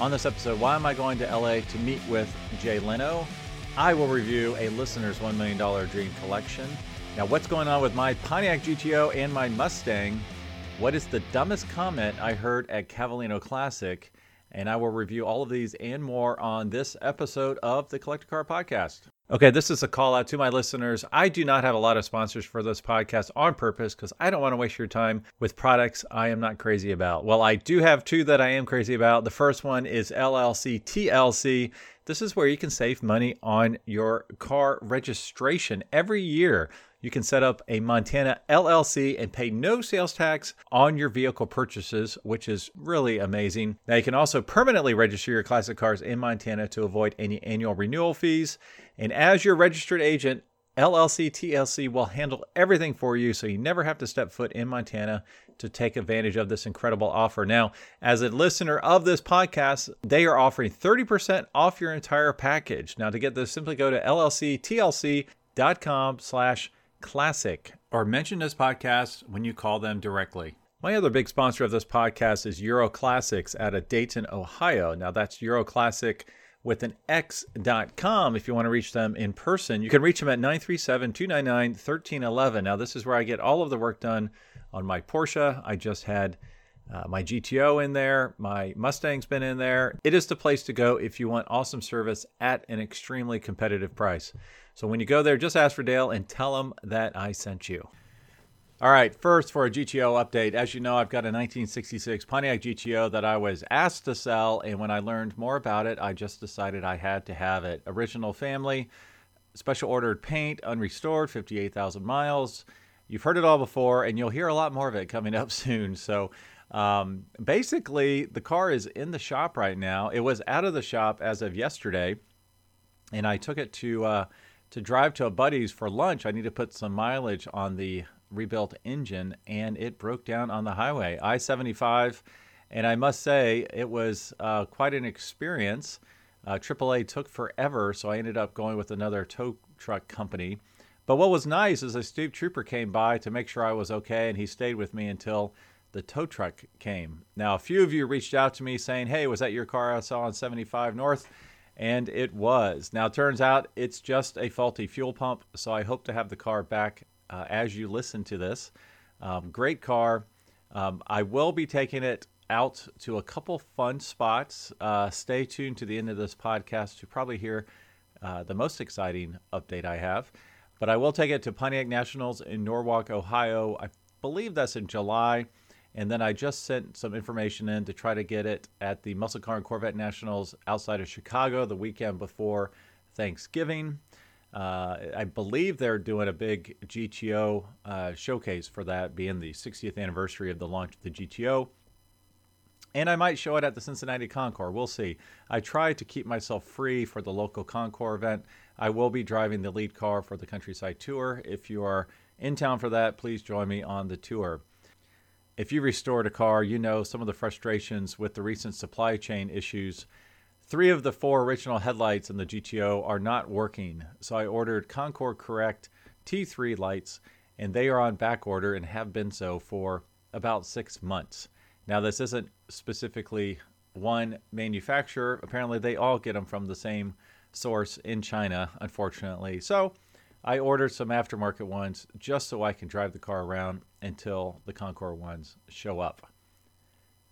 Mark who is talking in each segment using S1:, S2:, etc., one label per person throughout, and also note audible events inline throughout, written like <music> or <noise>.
S1: On this episode, why am I going to LA to meet with Jay Leno? I will review a listener's $1 million dream collection. Now, what's going on with my Pontiac GTO and my Mustang? What is the dumbest comment I heard at Cavallino Classic? And I will review all of these and more on this episode of the Collector Car Podcast. Okay, this is a call out to my listeners. I do not have a lot of sponsors for this podcast on purpose because I don't want to waste your time with products I am not crazy about. Well, I do have two that I am crazy about. The first one is LLC TLC. This is where you can save money on your car registration every year. You can set up a Montana LLC and pay no sales tax on your vehicle purchases, which is really amazing. Now, you can also permanently register your classic cars in Montana to avoid any annual renewal fees. And as your registered agent, LLC TLC will handle everything for you so you never have to step foot in Montana to take advantage of this incredible offer. Now, as a listener of this podcast, they are offering 30% off your entire package. Now, to get this, simply go to llctlc.com slash classic or mention this podcast when you call them directly. My other big sponsor of this podcast is Euro Classics out of Dayton, Ohio. Now, that's Euro Classic with an X.com if you want to reach them in person. You can reach them at 937 299 1311. Now, this is where I get all of the work done on my Porsche. I just had uh, my GTO in there, my Mustang's been in there. It is the place to go if you want awesome service at an extremely competitive price. So when you go there, just ask for Dale and tell him that I sent you. All right, first for a GTO update. As you know, I've got a 1966 Pontiac GTO that I was asked to sell, and when I learned more about it, I just decided I had to have it. Original family, special ordered paint, unrestored, 58,000 miles. You've heard it all before, and you'll hear a lot more of it coming up <laughs> soon. So, um, basically, the car is in the shop right now. It was out of the shop as of yesterday, and I took it to uh, to drive to a buddy's for lunch. I need to put some mileage on the rebuilt engine, and it broke down on the highway, I 75. And I must say, it was uh, quite an experience. Uh, AAA took forever, so I ended up going with another tow truck company. But what was nice is a state trooper came by to make sure I was okay, and he stayed with me until the tow truck came. Now, a few of you reached out to me saying, Hey, was that your car I saw on 75 North? And it was. Now, it turns out it's just a faulty fuel pump, so I hope to have the car back uh, as you listen to this. Um, great car. Um, I will be taking it out to a couple fun spots. Uh, stay tuned to the end of this podcast to probably hear uh, the most exciting update I have. But I will take it to Pontiac Nationals in Norwalk, Ohio. I believe that's in July. And then I just sent some information in to try to get it at the Muscle Car and Corvette Nationals outside of Chicago the weekend before Thanksgiving. Uh, I believe they're doing a big GTO uh, showcase for that, being the 60th anniversary of the launch of the GTO. And I might show it at the Cincinnati Concours. We'll see. I try to keep myself free for the local Concours event. I will be driving the lead car for the Countryside Tour. If you are in town for that, please join me on the tour. If you restored a car, you know some of the frustrations with the recent supply chain issues Three of the four original headlights in the GTO are not working, so I ordered Concours Correct T3 lights, and they are on back order and have been so for about six months. Now, this isn't specifically one manufacturer. Apparently, they all get them from the same source in China, unfortunately. So, I ordered some aftermarket ones just so I can drive the car around until the Concours ones show up.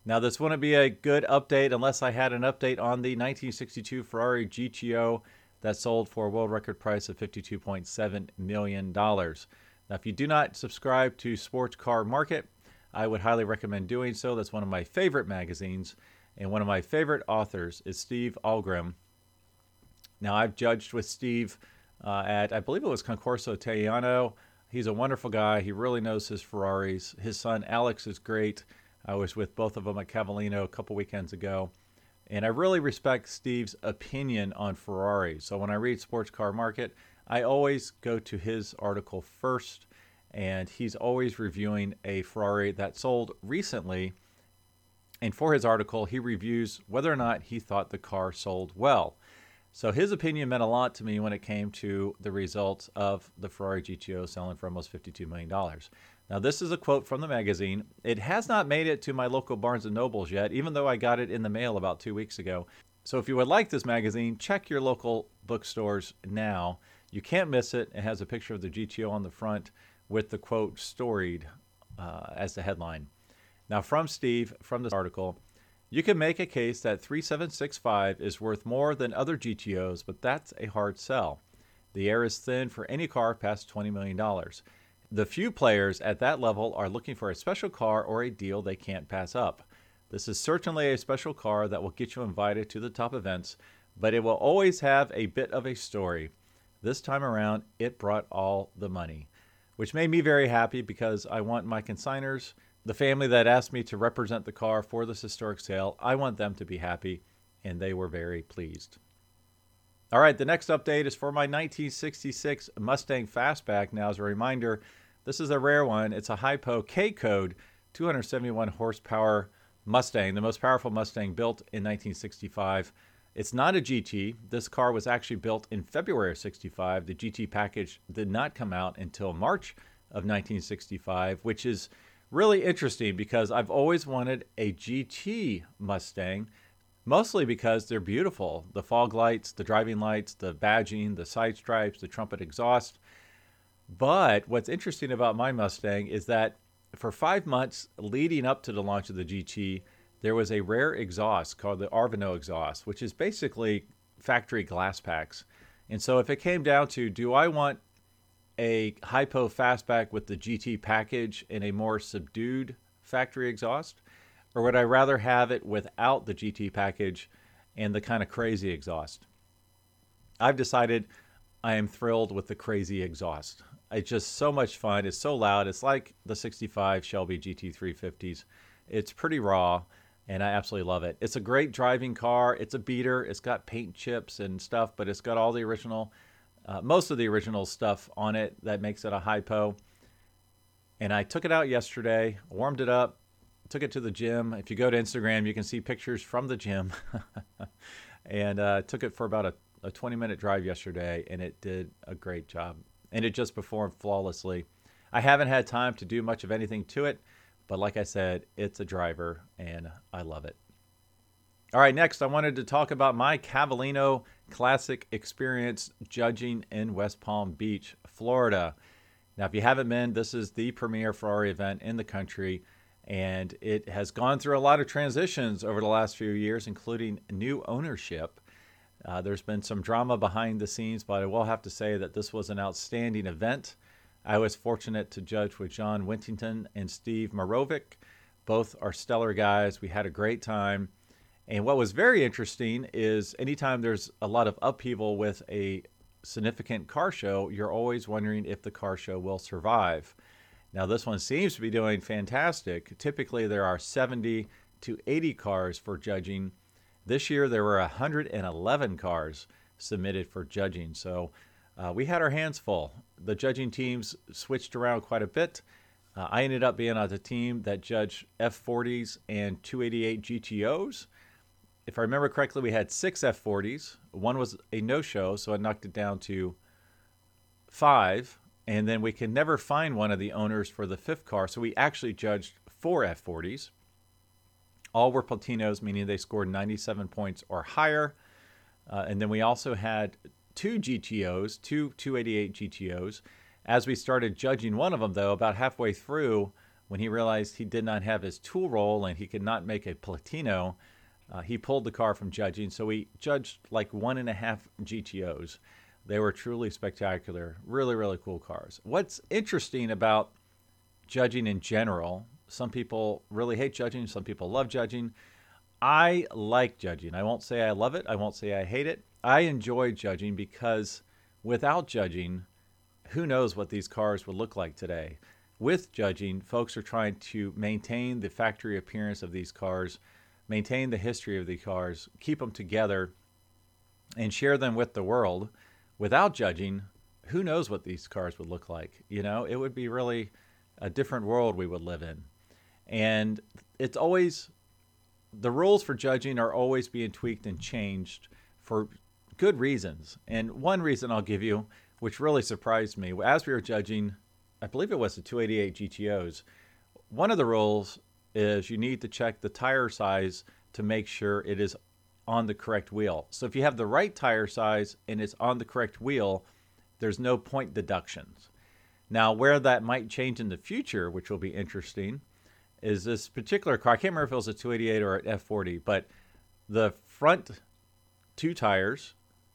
S1: Now, this wouldn't be a good update unless I had an update on the 1962 Ferrari GTO that sold for a world record price of $52.7 million. Now, if you do not subscribe to Sports Car Market, I would highly recommend doing so. That's one of my favorite magazines, and one of my favorite authors is Steve Ahlgrim. Now, I've judged with Steve uh, at, I believe it was Concorso Italiano. He's a wonderful guy. He really knows his Ferraris. His son, Alex, is great. I was with both of them at Cavallino a couple weekends ago. And I really respect Steve's opinion on Ferrari. So when I read Sports Car Market, I always go to his article first. And he's always reviewing a Ferrari that sold recently. And for his article, he reviews whether or not he thought the car sold well. So his opinion meant a lot to me when it came to the results of the Ferrari GTO selling for almost $52 million. Now, this is a quote from the magazine. It has not made it to my local Barnes & Nobles yet, even though I got it in the mail about two weeks ago. So if you would like this magazine, check your local bookstores now. You can't miss it. It has a picture of the GTO on the front with the quote storied uh, as the headline. Now, from Steve, from this article, you can make a case that 3765 is worth more than other GTOs, but that's a hard sell. The air is thin for any car past $20 million. The few players at that level are looking for a special car or a deal they can't pass up. This is certainly a special car that will get you invited to the top events, but it will always have a bit of a story. This time around, it brought all the money, which made me very happy because I want my consigners the family that asked me to represent the car for this historic sale, I want them to be happy, and they were very pleased. All right, the next update is for my 1966 Mustang Fastback. Now, as a reminder, this is a rare one. It's a Hypo K code 271 horsepower Mustang, the most powerful Mustang built in 1965. It's not a GT. This car was actually built in February of 65. The GT package did not come out until March of 1965, which is really interesting because I've always wanted a GT Mustang, mostly because they're beautiful. The fog lights, the driving lights, the badging, the side stripes, the trumpet exhaust. But what's interesting about my Mustang is that for five months leading up to the launch of the GT, there was a rare exhaust called the Arvino exhaust, which is basically factory glass packs. And so if it came down to do I want a hypo fastback with the GT package in a more subdued factory exhaust? Or would I rather have it without the GT package and the kind of crazy exhaust? I've decided I am thrilled with the crazy exhaust. It's just so much fun. It's so loud. It's like the 65 Shelby GT350s. It's pretty raw, and I absolutely love it. It's a great driving car. It's a beater. It's got paint chips and stuff, but it's got all the original uh, most of the original stuff on it that makes it a hypo. And I took it out yesterday, warmed it up, took it to the gym. If you go to Instagram, you can see pictures from the gym. <laughs> and uh, took it for about a, a 20 minute drive yesterday, and it did a great job. And it just performed flawlessly. I haven't had time to do much of anything to it, but like I said, it's a driver, and I love it. All right, next, I wanted to talk about my Cavallino Classic experience judging in West Palm Beach, Florida. Now, if you haven't been, this is the premier Ferrari event in the country, and it has gone through a lot of transitions over the last few years, including new ownership. Uh, there's been some drama behind the scenes, but I will have to say that this was an outstanding event. I was fortunate to judge with John Wintington and Steve Marovic. Both are stellar guys. We had a great time. And what was very interesting is anytime there's a lot of upheaval with a significant car show, you're always wondering if the car show will survive. Now, this one seems to be doing fantastic. Typically, there are 70 to 80 cars for judging. This year, there were 111 cars submitted for judging. So uh, we had our hands full. The judging teams switched around quite a bit. Uh, I ended up being on the team that judged F40s and 288 GTOs if I remember correctly, we had six F40s. One was a no show, so I knocked it down to five. And then we could never find one of the owners for the fifth car, so we actually judged four F40s. All were Platinos, meaning they scored 97 points or higher. Uh, and then we also had two GTOs, two 288 GTOs. As we started judging one of them, though, about halfway through, when he realized he did not have his tool roll and he could not make a Platino, uh, he pulled the car from judging, so we judged like one and a half GTOs. They were truly spectacular, really, really cool cars. What's interesting about judging in general, some people really hate judging, some people love judging. I like judging. I won't say I love it, I won't say I hate it. I enjoy judging because without judging, who knows what these cars would look like today. With judging, folks are trying to maintain the factory appearance of these cars maintain the history of the cars, keep them together, and share them with the world without judging, who knows what these cars would look like? You know, it would be really a different world we would live in. And it's always, the rules for judging are always being tweaked and changed for good reasons. And one reason I'll give you, which really surprised me, as we were judging, I believe it was the 288 GTOs, one of the rules is you need to check the tire size to make sure it is on the correct wheel. So if you have the right tire size and it's on the correct wheel, there's no point deductions. Now, where that might change in the future, which will be interesting, is this particular car. I can't remember if it was a 288 or an F40, but the front two tires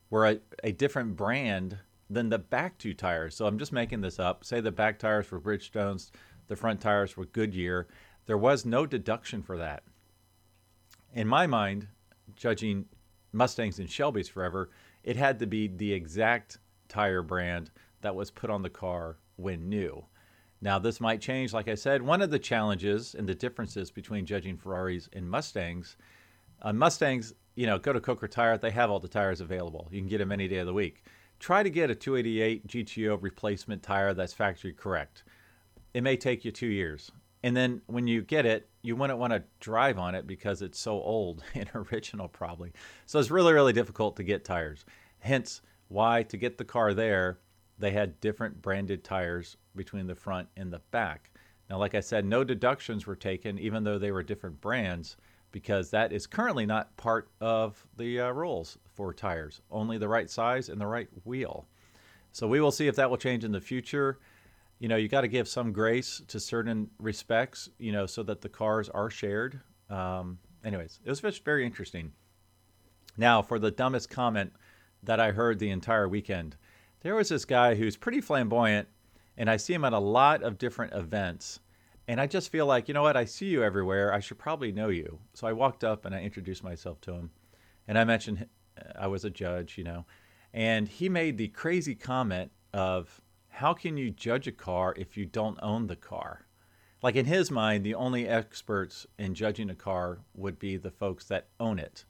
S1: were a, a different brand than the back two tires. So I'm just making this up. Say the back tires were Bridgestones, the front tires were Goodyear. There was no deduction for that. In my mind, judging Mustangs and Shelbys forever, it had to be the exact tire brand that was put on the car when new. Now, this might change. Like I said, one of the challenges and the differences between judging Ferraris and Mustangs, uh, Mustangs, you know, go to Coker Tire, they have all the tires available. You can get them any day of the week. Try to get a 288 GTO replacement tire that's factory correct. It may take you two years. And then when you get it, you wouldn't want to drive on it because it's so old <laughs> and original, probably. So it's really, really difficult to get tires. Hence, why to get the car there, they had different branded tires between the front and the back. Now, like I said, no deductions were taken, even though they were different brands, because that is currently not part of the uh, rules for tires. Only the right size and the right wheel. So we will see if that will change in the future. You know, you got to give some grace to certain respects, you know, so that the cars are shared. Um, anyways, it was just very interesting. Now, for the dumbest comment that I heard the entire weekend, there was this guy who's pretty flamboyant, and I see him at a lot of different events. And I just feel like, you know what, I see you everywhere. I should probably know you. So I walked up and I introduced myself to him. And I mentioned I was a judge, you know. And he made the crazy comment of, how can you judge a car if you don't own the car? Like in his mind, the only experts in judging a car would be the folks that own it.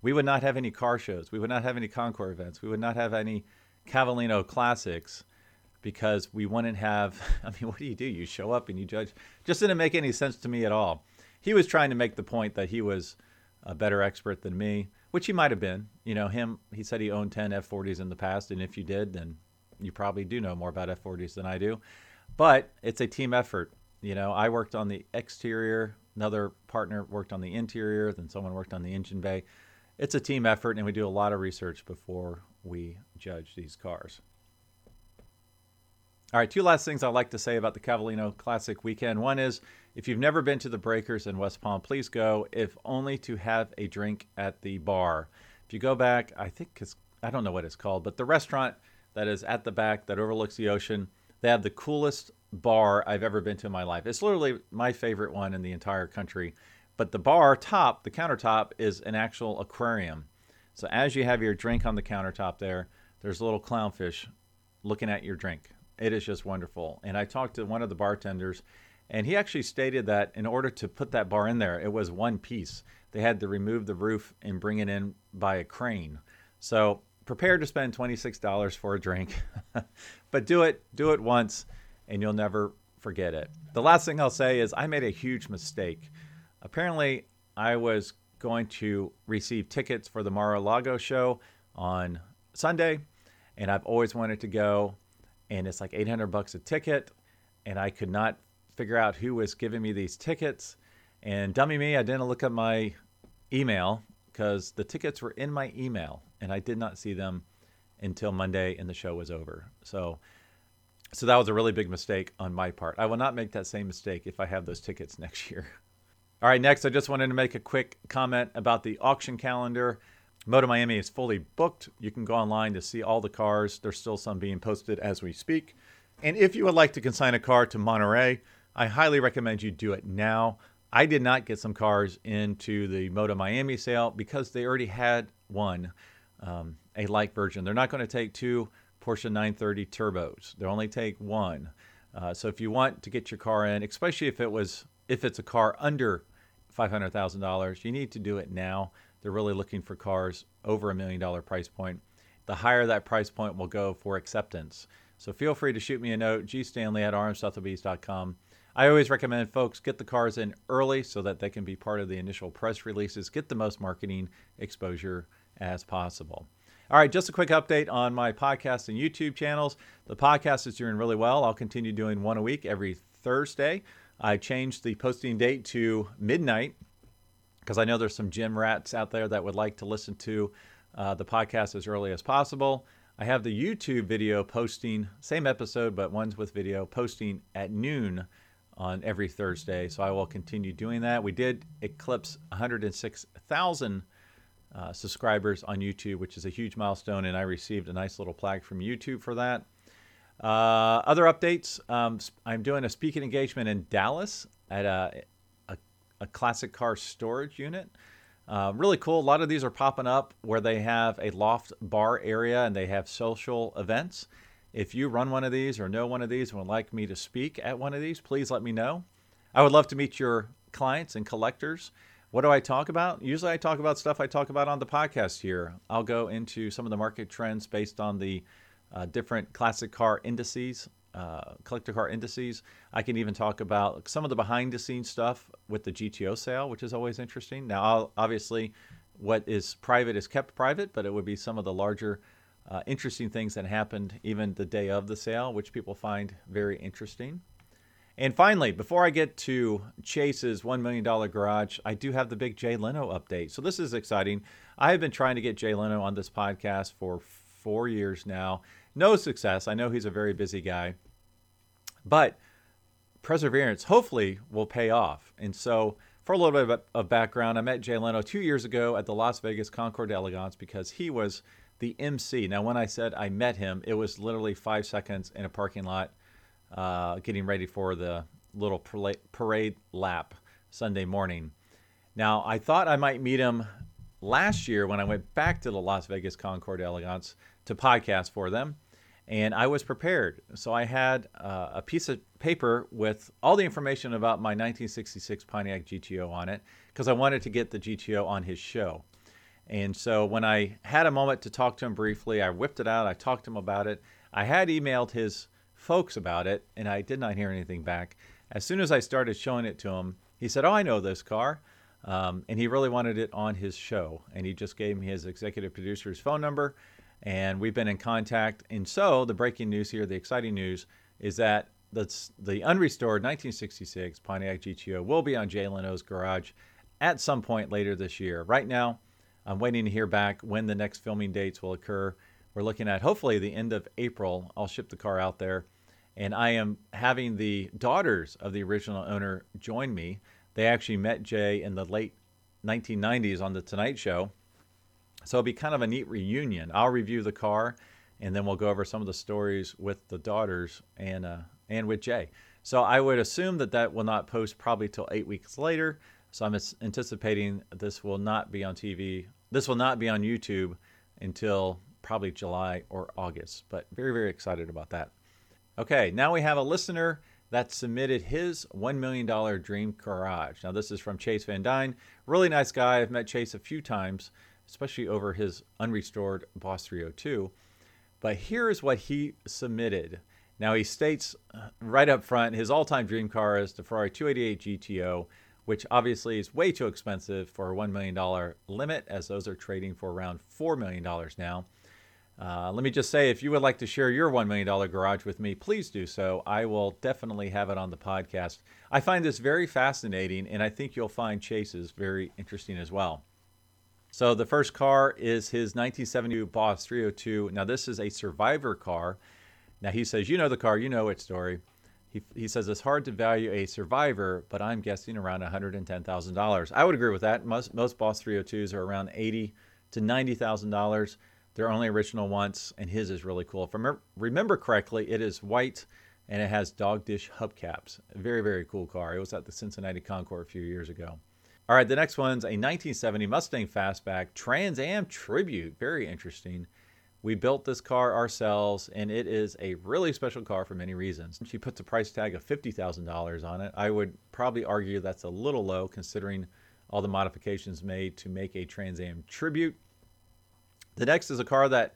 S1: We would not have any car shows. We would not have any Concours events. We would not have any Cavallino classics because we wouldn't have. <laughs> I mean, what do you do? You show up and you judge. Just didn't make any sense to me at all. He was trying to make the point that he was a better expert than me, which he might have been. You know, him. He said he owned 10 F40s in the past, and if you did, then you probably do know more about F40s than I do. But it's a team effort. You know, I worked on the exterior. Another partner worked on the interior. Then someone worked on the engine bay. It's a team effort, and we do a lot of research before we judge these cars. All right, two last things I'd like to say about the Cavallino Classic weekend. One is if you've never been to the Breakers in West Palm, please go, if only to have a drink at the bar. If you go back, I think it's, I don't know what it's called, but the restaurant that is at the back that overlooks the ocean, they have the coolest bar I've ever been to in my life. It's literally my favorite one in the entire country. But the bar top, the countertop, is an actual aquarium. So as you have your drink on the countertop there, there's a little clownfish looking at your drink. It is just wonderful. And I talked to one of the bartenders, and he actually stated that in order to put that bar in there, it was one piece. They had to remove the roof and bring it in by a crane. So prepare to spend $26 for a drink, <laughs> but do it, do it once, and you'll never forget it. The last thing I'll say is I made a huge mistake. Apparently, I was going to receive tickets for the Mar-a-Lago show on Sunday, and I've always wanted to go, and it's like 800 bucks a ticket, and I could not figure out who was giving me these tickets. And dummy me, I didn't look up my email because the tickets were in my email, and I did not see them until Monday, and the show was over. So. So that was a really big mistake on my part. I will not make that same mistake if I have those tickets <laughs> next year. All right, next, I just wanted to make a quick comment about the auction calendar. Moto Miami is fully booked. You can go online to see all the cars. There's still some being posted as we speak. And if you would like to consign a car to Monterey, I highly recommend you do it now. I did not get some cars into the Moto Miami sale because they already had one, um, a light version. They're not going to take two Porsche 930 turbos. They'll only take one. Uh, so if you want to get your car in, especially if it was if it's a car under $500,000, you need to do it now. They're really looking for cars over a million dollar price point. The higher that price point will go for acceptance. So feel free to shoot me a note, gstanley at rmsotheby's.com. I always recommend folks get the cars in early so that they can be part of the initial press releases, get the most marketing exposure as possible. All right, just a quick update on my podcast and YouTube channels. The podcast is doing really well. I'll continue doing one a week every Thursday. I changed the posting date to midnight because I know there's some gym rats out there that would like to listen to uh, the podcast as early as possible. I have the YouTube video posting, same episode, but one's with video, posting at noon on every Thursday. So I will continue doing that. We did eclipse 106,000 uh, subscribers on YouTube, which is a huge milestone, and I received a nice little plaque from YouTube for that. Uh, other updates um, I'm doing a speaking engagement in Dallas at a, a, a classic car storage unit. Uh, really cool. A lot of these are popping up where they have a loft bar area and they have social events. If you run one of these or know one of these and would like me to speak at one of these, please let me know. I would love to meet your clients and collectors. What do I talk about? Usually I talk about stuff I talk about on the podcast here. I'll go into some of the market trends based on the uh, different classic car indices, uh, collector car indices. I can even talk about some of the behind the scenes stuff with the GTO sale, which is always interesting. Now, I'll, obviously, what is private is kept private, but it would be some of the larger uh, interesting things that happened even the day of the sale, which people find very interesting. And finally, before I get to Chase's $1 million garage, I do have the big Jay Leno update. So this is exciting. I have been trying to get Jay Leno on this podcast for four years now. No success. I know he's a very busy guy, but perseverance hopefully will pay off. And so, for a little bit of background, I met Jay Leno two years ago at the Las Vegas Concours d'Elegance because he was the MC. Now, when I said I met him, it was literally five seconds in a parking lot uh, getting ready for the little parade lap Sunday morning. Now, I thought I might meet him last year when I went back to the Las Vegas Concours d'Elegance to podcast for them. And I was prepared. So I had uh, a piece of paper with all the information about my 1966 Pontiac GTO on it because I wanted to get the GTO on his show. And so when I had a moment to talk to him briefly, I whipped it out. I talked to him about it. I had emailed his folks about it, and I did not hear anything back. As soon as I started showing it to him, he said, Oh, I know this car. Um, and he really wanted it on his show. And he just gave me his executive producer's phone number, and we've been in contact. And so the breaking news here, the exciting news, is that the, the unrestored 1966 Pontiac GTO will be on Jay Leno's garage at some point later this year. Right now, I'm waiting to hear back when the next filming dates will occur. We're looking at hopefully the end of April. I'll ship the car out there. And I am having the daughters of the original owner join me. They actually met Jay in the late 1990s on The Tonight Show. So it'll be kind of a neat reunion. I'll review the car and then we'll go over some of the stories with the daughters and, uh, and with Jay. So I would assume that that will not post probably till eight weeks later. So I'm anticipating this will not be on TV. This will not be on YouTube until probably July or August. But very, very excited about that. Okay, now we have a listener that submitted his $1 million dream garage. Now, this is from Chase Van Dyne. Really nice guy. I've met Chase a few times, especially over his unrestored Boss 302. But here is what he submitted. Now, he states uh, right up front his all time dream car is the Ferrari 288 GTO which obviously is way too expensive for a $1 million limit, as those are trading for around $4 million now. Uh, let me just say, if you would like to share your $1 million garage with me, please do so. I will definitely have it on the podcast. I find this very fascinating, and I think you'll find Chase's very interesting as well. So, the first car is his 1972 Boss 302. Now, this is a survivor car. Now, he says, You know the car, you know its story. He, he says it's hard to value a survivor, but I'm guessing around $110,000. I would agree with that. Most, most Boss 302s are around 80 to $90,000. They're only original once, and his is really cool. If I remember correctly, it is white and it has dog dish hubcaps. Very, very cool car. It was at the Cincinnati Concours a few years ago. All right, the next one's a 1970 Mustang Fastback Trans Am Tribute. Very interesting. We built this car ourselves, and it is a really special car for many reasons. She puts a price tag of $50,000 on it. I would probably argue that's a little low considering all the modifications made to make a Trans Am Tribute. The next is a car that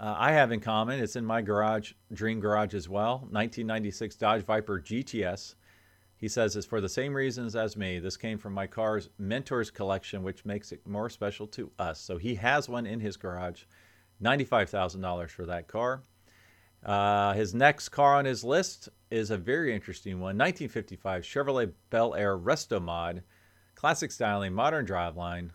S1: uh, I have in common. It's in my garage, dream garage as well. 1996 Dodge Viper GTS. He says it's for the same reasons as me. This came from my car's Mentors collection, which makes it more special to us. So he has one in his garage. $95,000 for that car. Uh, his next car on his list is a very interesting one 1955 Chevrolet Bel Air Resto Mod, classic styling, modern driveline.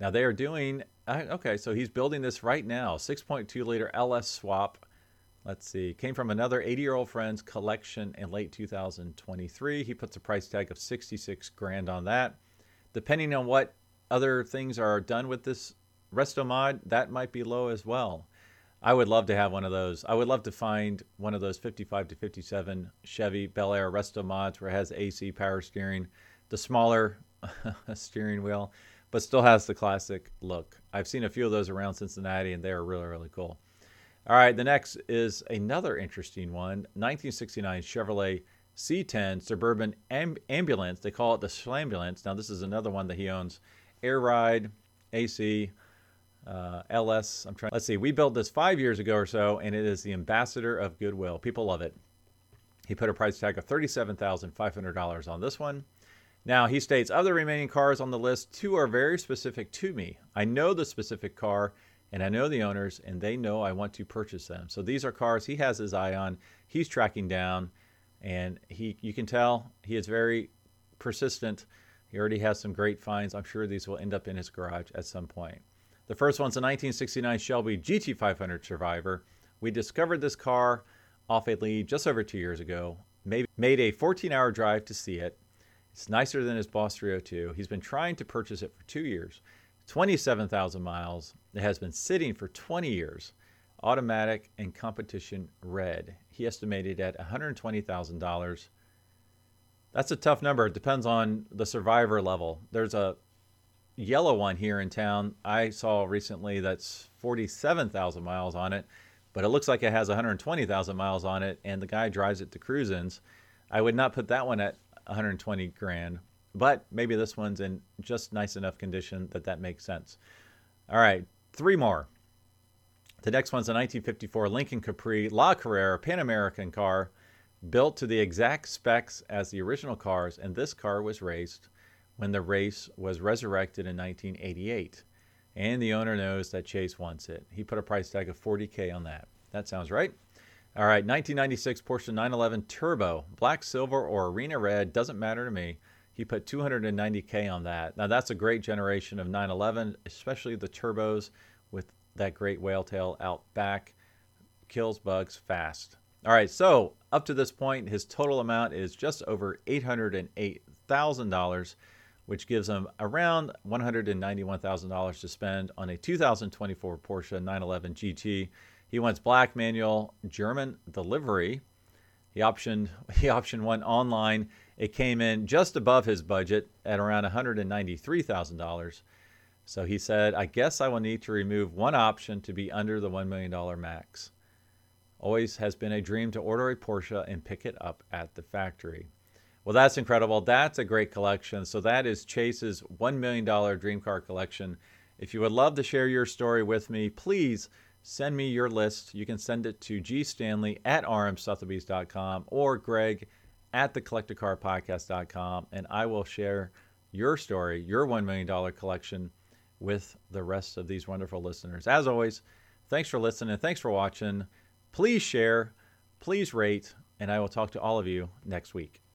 S1: Now they are doing, uh, okay, so he's building this right now 6.2 liter LS swap. Let's see, came from another 80 year old friend's collection in late 2023. He puts a price tag of 66 grand on that. Depending on what other things are done with this Resto Mod, that might be low as well. I would love to have one of those. I would love to find one of those 55 to 57 Chevy Bel Air Resto mods where it has AC power steering, the smaller <laughs> steering wheel, but still has the classic look. I've seen a few of those around Cincinnati and they are really, really cool. All right, the next is another interesting one 1969 Chevrolet C10 Suburban amb- Ambulance. They call it the Slambulance. Now, this is another one that he owns. Air ride, AC, uh, LS. I'm trying. Let's see. We built this five years ago or so, and it is the ambassador of goodwill. People love it. He put a price tag of $37,500 on this one. Now, he states other remaining cars on the list, two are very specific to me. I know the specific car and I know the owners, and they know I want to purchase them. So these are cars he has his eye on, he's tracking down, and he you can tell he is very persistent. He already has some great finds. I'm sure these will end up in his garage at some point. The first one's a 1969 Shelby GT500 Survivor. We discovered this car off a lead just over two years ago. Made a 14 hour drive to see it. It's nicer than his Boss 302. He's been trying to purchase it for two years. 27,000 miles. It has been sitting for 20 years. Automatic and competition red. He estimated at $120,000. That's a tough number. It depends on the survivor level. There's a yellow one here in town I saw recently that's 47,000 miles on it, but it looks like it has 120,000 miles on it, and the guy drives it to cruise-ins. I would not put that one at 120 grand, but maybe this one's in just nice enough condition that that makes sense. All right, three more. The next one's a 1954 Lincoln Capri La Carrera Pan American car, built to the exact specs as the original cars, and this car was raced when the race was resurrected in 1988. And the owner knows that Chase wants it. He put a price tag of 40K on that. That sounds right. All right, 1996 Porsche 911 Turbo, black, silver, or arena red, doesn't matter to me. He put 290K on that. Now, that's a great generation of 911, especially the turbos with that great whale tail out back. Kills bugs fast. All right, so up to this point, his total amount is just over $808,000 which gives him around $191,000 to spend on a 2024 Porsche 911 GT. He wants black manual German delivery. He optioned <laughs> he optioned one online. It came in just above his budget at around $193,000. So he said, "I guess I will need to remove one option to be under the $1 million max." Always has been a dream to order a Porsche and pick it up at the factory. Well, that's incredible. That's a great collection. So that is Chase's $1 million dream car collection. If you would love to share your story with me, please send me your list. You can send it to gstanley at rmsotheby's.com or greg at thecollectorcarpodcast.com, and I will share your story, your $1 million collection with the rest of these wonderful listeners. As always, thanks for listening. Thanks for watching. Please share, please rate, and I will talk to all of you next week.